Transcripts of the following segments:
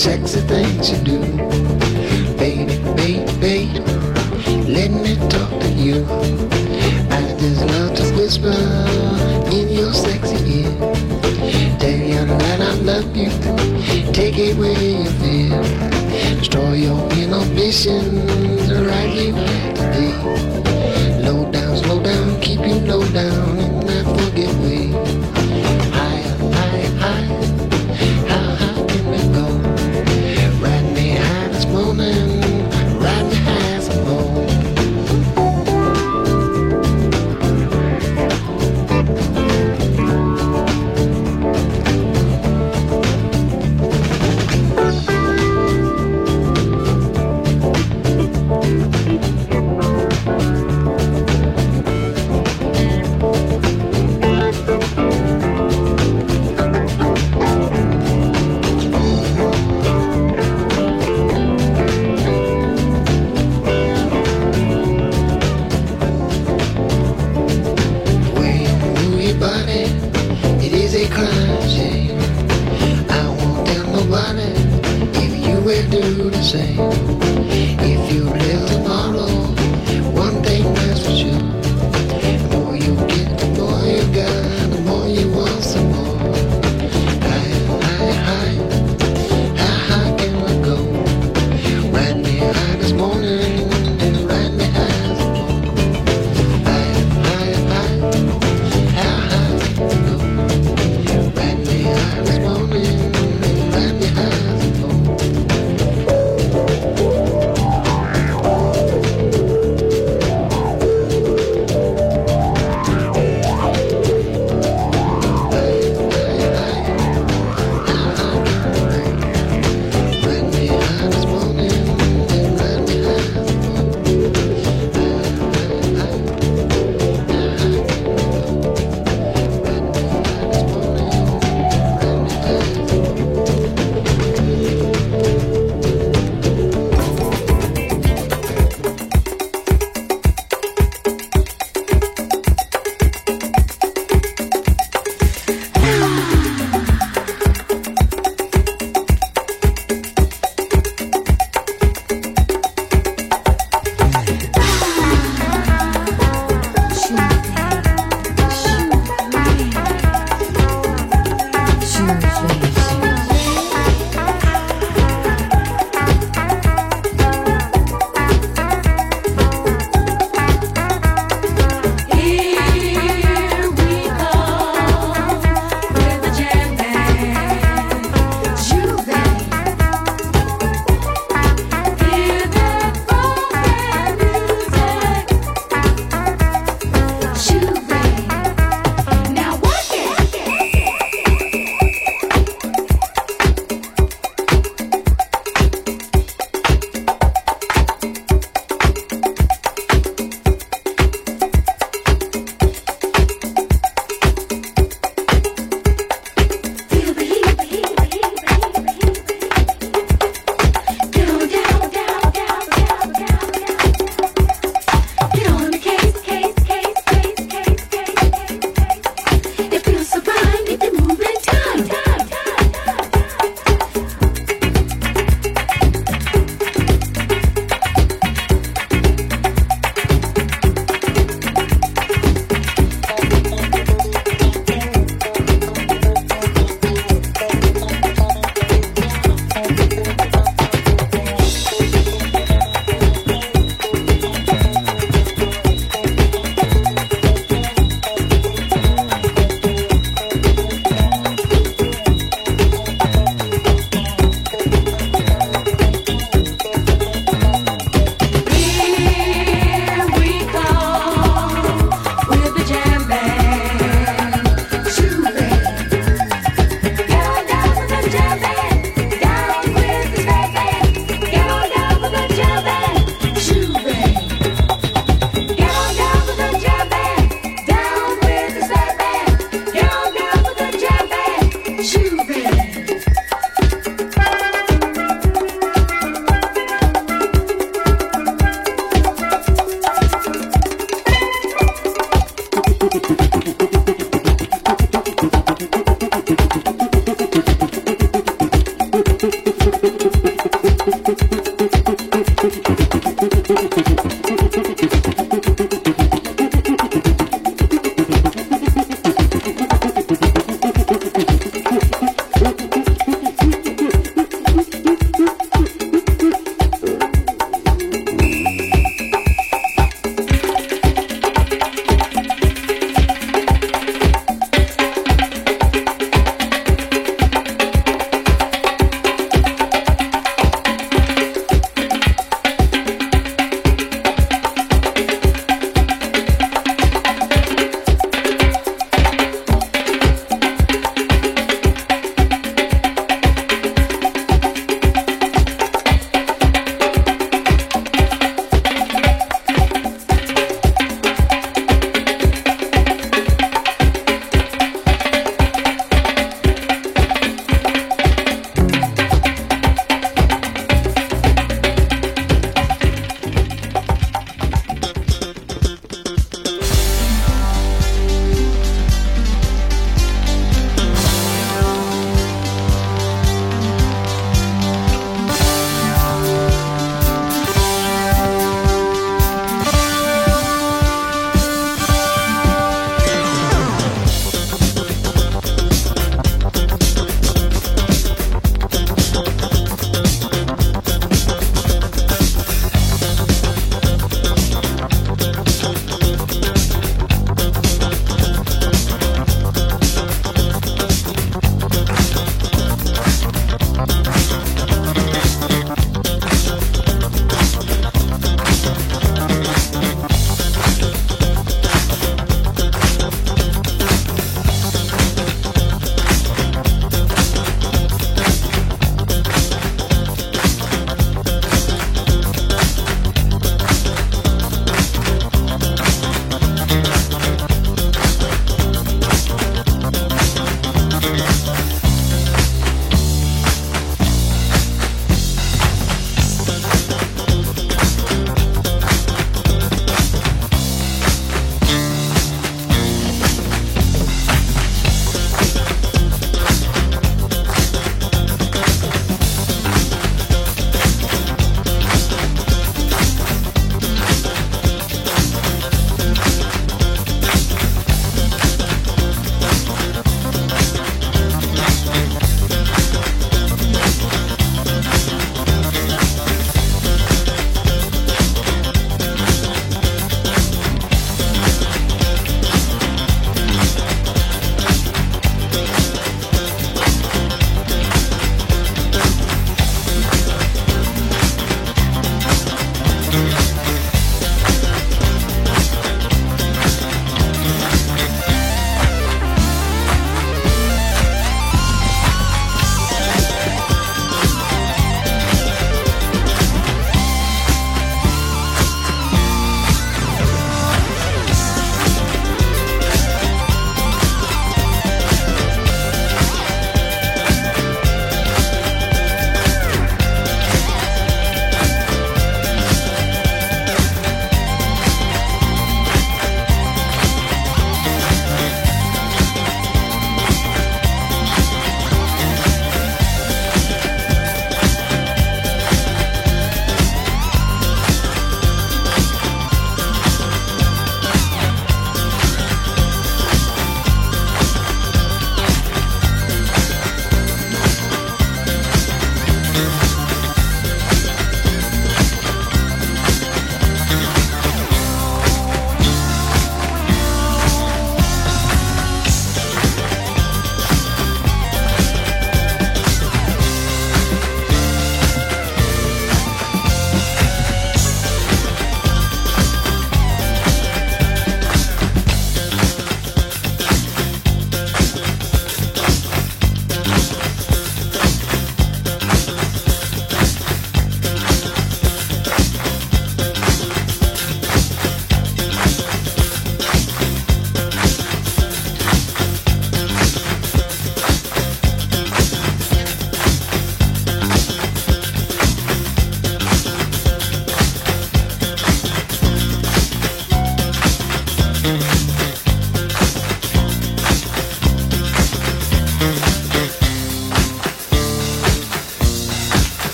sexy things you do. Baby, baby, baby, let me talk to you. I just love to whisper in your sexy ear. Tell you that I love you. Take away your fear. Destroy your inhibitions right here to be.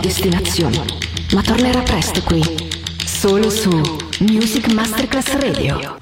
Destinazioni, ma tornerà presto qui, solo su Music Masterclass Radio.